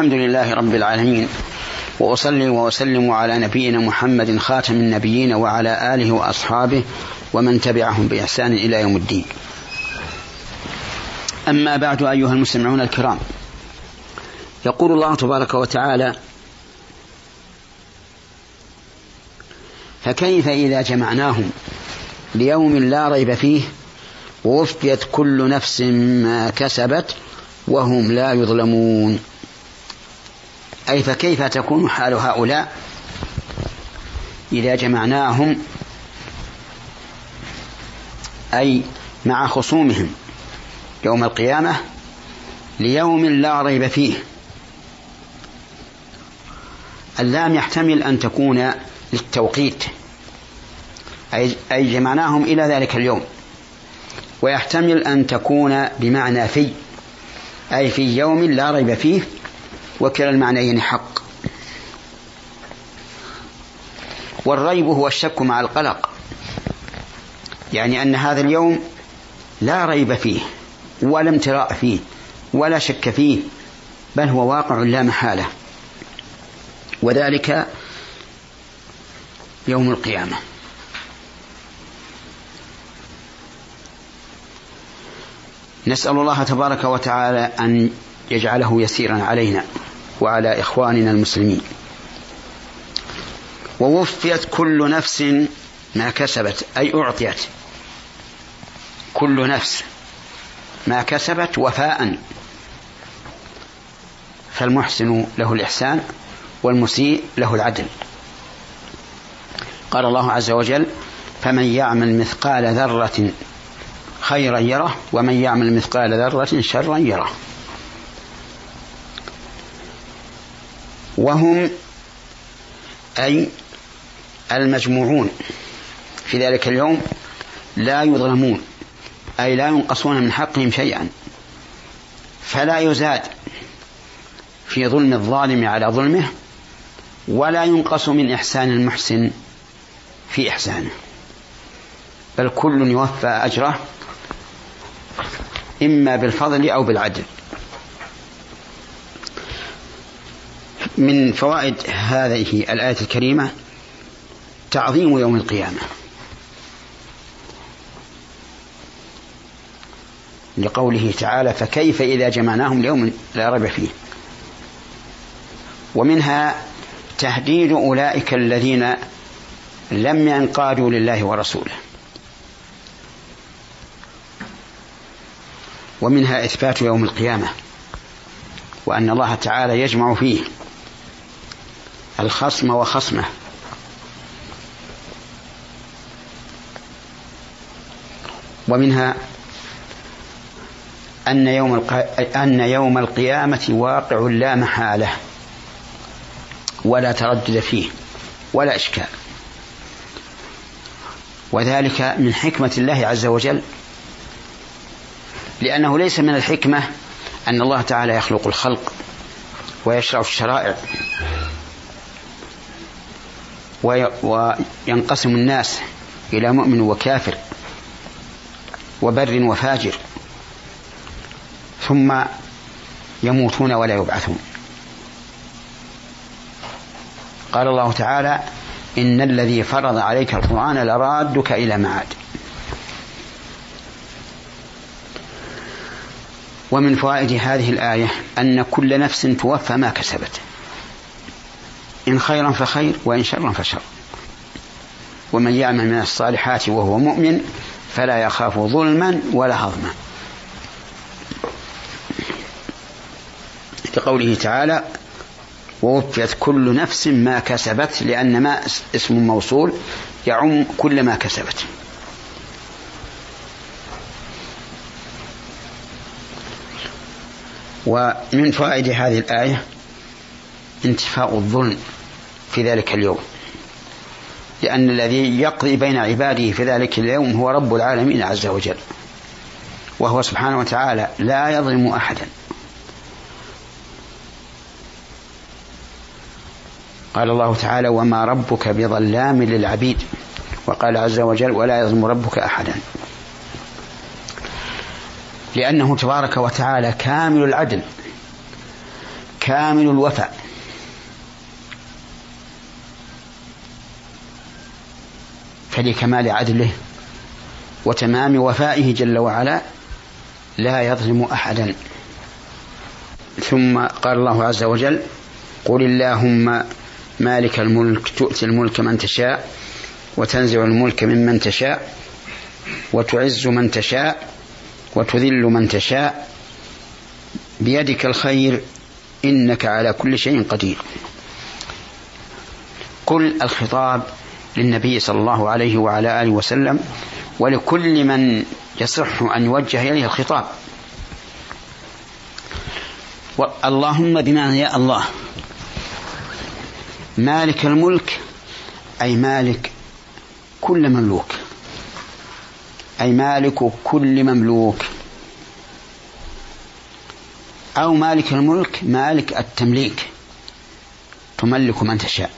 الحمد لله رب العالمين وأصلي وأسلم على نبينا محمد خاتم النبيين وعلى آله وأصحابه ومن تبعهم بإحسان إلى يوم الدين. أما بعد أيها المستمعون الكرام يقول الله تبارك وتعالى فكيف إذا جمعناهم ليوم لا ريب فيه ووفيت كل نفس ما كسبت وهم لا يظلمون. أي فكيف تكون حال هؤلاء إذا جمعناهم أي مع خصومهم يوم القيامة ليوم لا ريب فيه اللام يحتمل أن تكون للتوقيت. أي جمعناهم إلى ذلك اليوم. ويحتمل أن تكون بمعنى في أي في يوم لا ريب فيه وكلا المعنيين حق. والريب هو الشك مع القلق. يعني أن هذا اليوم لا ريب فيه ولا امتراء فيه ولا شك فيه بل هو واقع لا محالة. وذلك يوم القيامة. نسأل الله تبارك وتعالى أن يجعله يسيرا علينا. وعلى إخواننا المسلمين. ووفيت كل نفس ما كسبت أي أعطيت. كل نفس ما كسبت وفاء. فالمحسن له الإحسان والمسيء له العدل. قال الله عز وجل فمن يعمل مثقال ذرة خيرا يره ومن يعمل مثقال ذرة شرا يره. وهم أي المجموعون. في ذلك اليوم لا يظلمون أي لا ينقصون من حقهم شيئا. فلا يزاد في ظلم الظالم على ظلمه ولا ينقص من إحسان المحسن في إحسانه. بل كل يوفى أجره إما بالفضل أو بالعدل. من فوائد هذه الآية الكريمة تعظيم يوم القيامة. لقوله تعالى فكيف إذا جمعناهم ليوم لا ريب فيه؟ ومنها تهديد أولئك الذين لم ينقادوا لله ورسوله. ومنها إثبات يوم القيامة وأن الله تعالى يجمع فيه الخصم وخصمه. ومنها أن يوم أن يوم القيامة واقع لا محالة ولا تردد فيه ولا إشكال. وذلك من حكمة الله عز وجل لأنه ليس من الحكمة أن الله تعالى يخلق الخلق ويشرع الشرائع. وينقسم الناس إلى مؤمن وكافر وبر وفاجر ثم يموتون ولا يبعثون. قال الله تعالى إن الذي فرض عليك القرآن لرادك إلى معاد. ومن فوائد هذه الآية أن كل نفس توفى ما كسبت. إن خيرا فخير وإن شرا فشر. ومن يعمل من الصالحات وهو مؤمن فلا يخاف ظلما ولا هضما. لقوله تعالى ووفيت كل نفس ما كسبت لأن ما اسم موصول يعم كل ما كسبت. ومن فوائد هذه الآية انتفاء الظلم في ذلك اليوم. لأن الذي يقضي بين عباده في ذلك اليوم هو رب العالمين عز وجل. وهو سبحانه وتعالى لا يظلم أحدا. قال الله تعالى وما ربك بظلام للعبيد وقال عز وجل ولا يظلم ربك أحدا لأنه تبارك وتعالى كامل العدل كامل الوفاء. فلكمال عدله وتمام وفائه جل وعلا لا يظلم أحدا. ثم قال الله عز وجل قل اللهم مالك الملك تؤتي الملك من تشاء وتنزع الملك ممن تشاء وتعز من تشاء وتذل من تشاء. بيدك الخير إنك على كل شيء قدير. قل الخطاب للنبي صلى الله عليه وعلى آله وسلم ولكل من يصح أن يوجه إليه الخطاب. اللهم بمعنى يا الله. مالك الملك أي مالك كل مملوك. أي مالك كل مملوك. أو مالك الملك مالك التمليك. تملك من تشاء.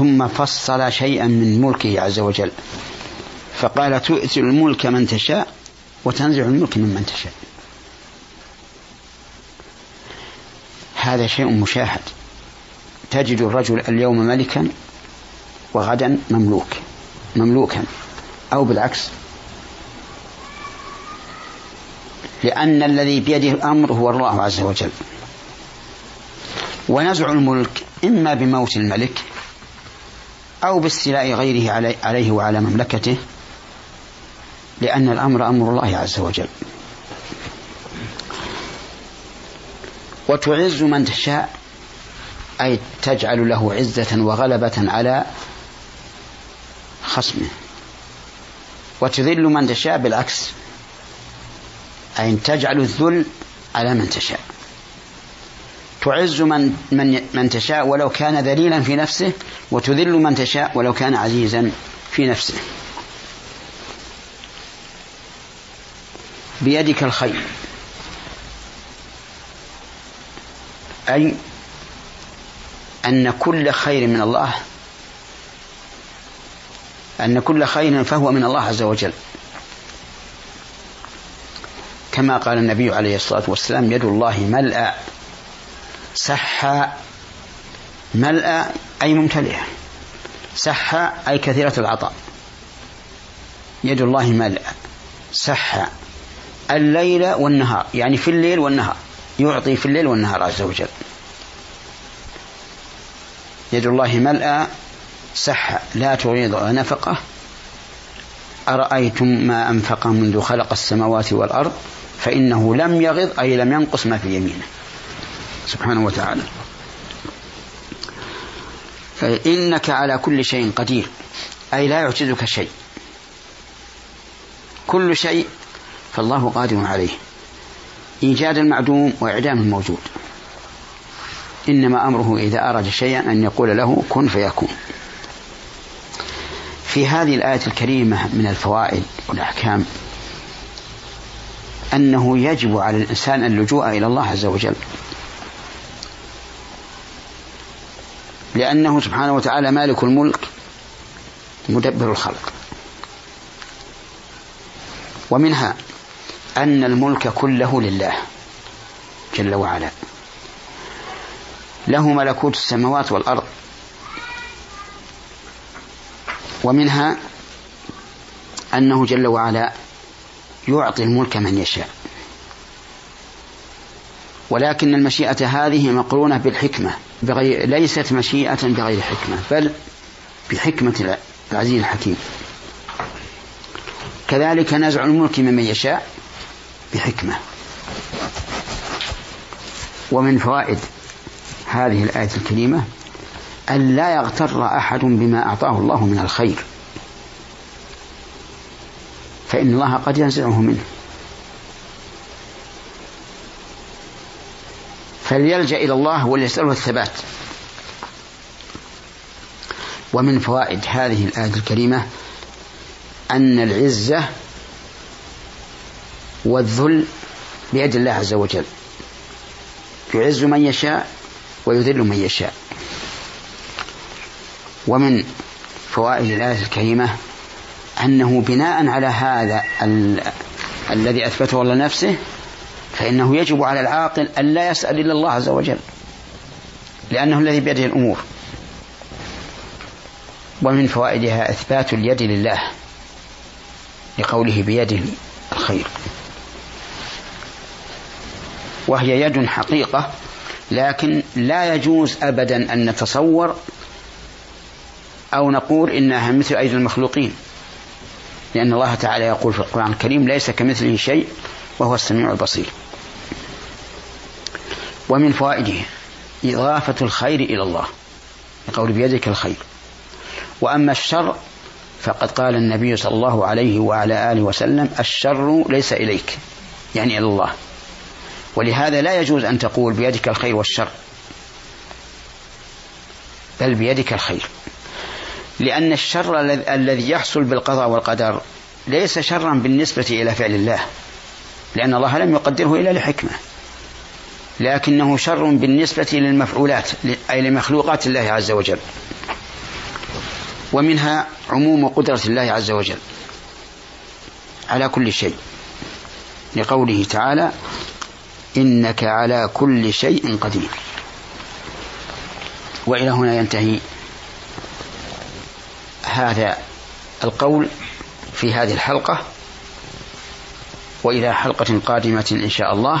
ثم فصل شيئا من ملكه عز وجل. فقال تؤتي الملك من تشاء وتنزع الملك ممن تشاء. هذا شيء مشاهد. تجد الرجل اليوم ملكا وغدا مملوك مملوكا أو بالعكس. لأن الذي بيده الأمر هو الله عز وجل. ونزع الملك إما بموت الملك أو باستيلاء غيره عليه وعلى مملكته لأن الأمر أمر الله عز وجل. وتعز من تشاء أي تجعل له عزة وغلبة على خصمه. وتذل من تشاء بالعكس أي تجعل الذل على من تشاء. تعز من من من تشاء ولو كان ذليلا في نفسه وتذل من تشاء ولو كان عزيزا في نفسه. بيدك الخير. أي أن كل خير من الله أن كل خير فهو من الله عز وجل. كما قال النبي عليه الصلاة والسلام يد الله ملأ سحى ملأ أي ممتلئة. سحى أي كثيرة العطاء. يد الله ملأ. سحى الليل والنهار. يعني في الليل والنهار. يعطي في الليل والنهار عز وجل. يد الله ملأى سحة لا تغيض نفقة. أرأيتم ما أنفق منذ خلق السماوات والأرض؟ فإنه لم يغض أي لم ينقص ما في يمينه. سبحانه وتعالى. فإنك على كل شيء قدير أي لا يعجزك شيء. كل شيء فالله قادر عليه. إيجاد المعدوم وإعدام الموجود. إنما أمره إذا أراد شيئا أن يقول له كن فيكون. في هذه الآية الكريمة من الفوائد والأحكام أنه يجب على الإنسان اللجوء إلى الله عز وجل. لأنه سبحانه وتعالى مالك الملك مدبر الخلق. ومنها أن الملك كله لله جل وعلا. له ملكوت السماوات والأرض. ومنها أنه جل وعلا يعطي الملك من يشاء. ولكن المشيئة هذه مقرونة بالحكمة بغير ليست مشيئة بغير حكمة بل بحكمة العزيز الحكيم. كذلك نزع الملك ممن يشاء بحكمة. ومن فوائد هذه الآية الكريمة أن لا يغتر أحد بما أعطاه الله من الخير. فإن الله قد ينزعه منه. فليلجأ إلى الله وليسأله الثبات. ومن فوائد هذه الآية الكريمة أن العزة والذل بيد الله عز وجل. يعز من يشاء ويذل من يشاء. ومن فوائد الآية الكريمة أنه بناء على هذا ال... الذي أثبته الله لنفسه فإنه يجب على العاقل أن لا يسأل إلا الله عز وجل لأنه الذي بيده الأمور. ومن فوائدها إثبات اليد لله لقوله بيده الخير. وهي يد حقيقة لكن لا يجوز أبدا أن نتصور أو نقول إنها مثل أيدي المخلوقين. لأن الله تعالى يقول في القرآن الكريم ليس كمثله شيء وهو السميع البصير. ومن فوائده إضافة الخير إلى الله يقول بيدك الخير. وأما الشر فقد قال النبي صلى الله عليه وعلى آله وسلم الشر ليس إليك يعني إلى الله. ولهذا لا يجوز أن تقول بيدك الخير والشر بل بيدك الخير. لأن الشر الذي يحصل بالقضاء والقدر ليس شرا بالنسبة إلى فعل الله لأن الله لم يقدره إلا لحكمة. لكنه شر بالنسبة للمفعولات أي لمخلوقات الله عز وجل. ومنها عموم قدرة الله عز وجل. على كل شيء. لقوله تعالى إنك على كل شيء قدير. وإلى هنا ينتهي هذا القول في هذه الحلقة. وإلى حلقة قادمة إن شاء الله.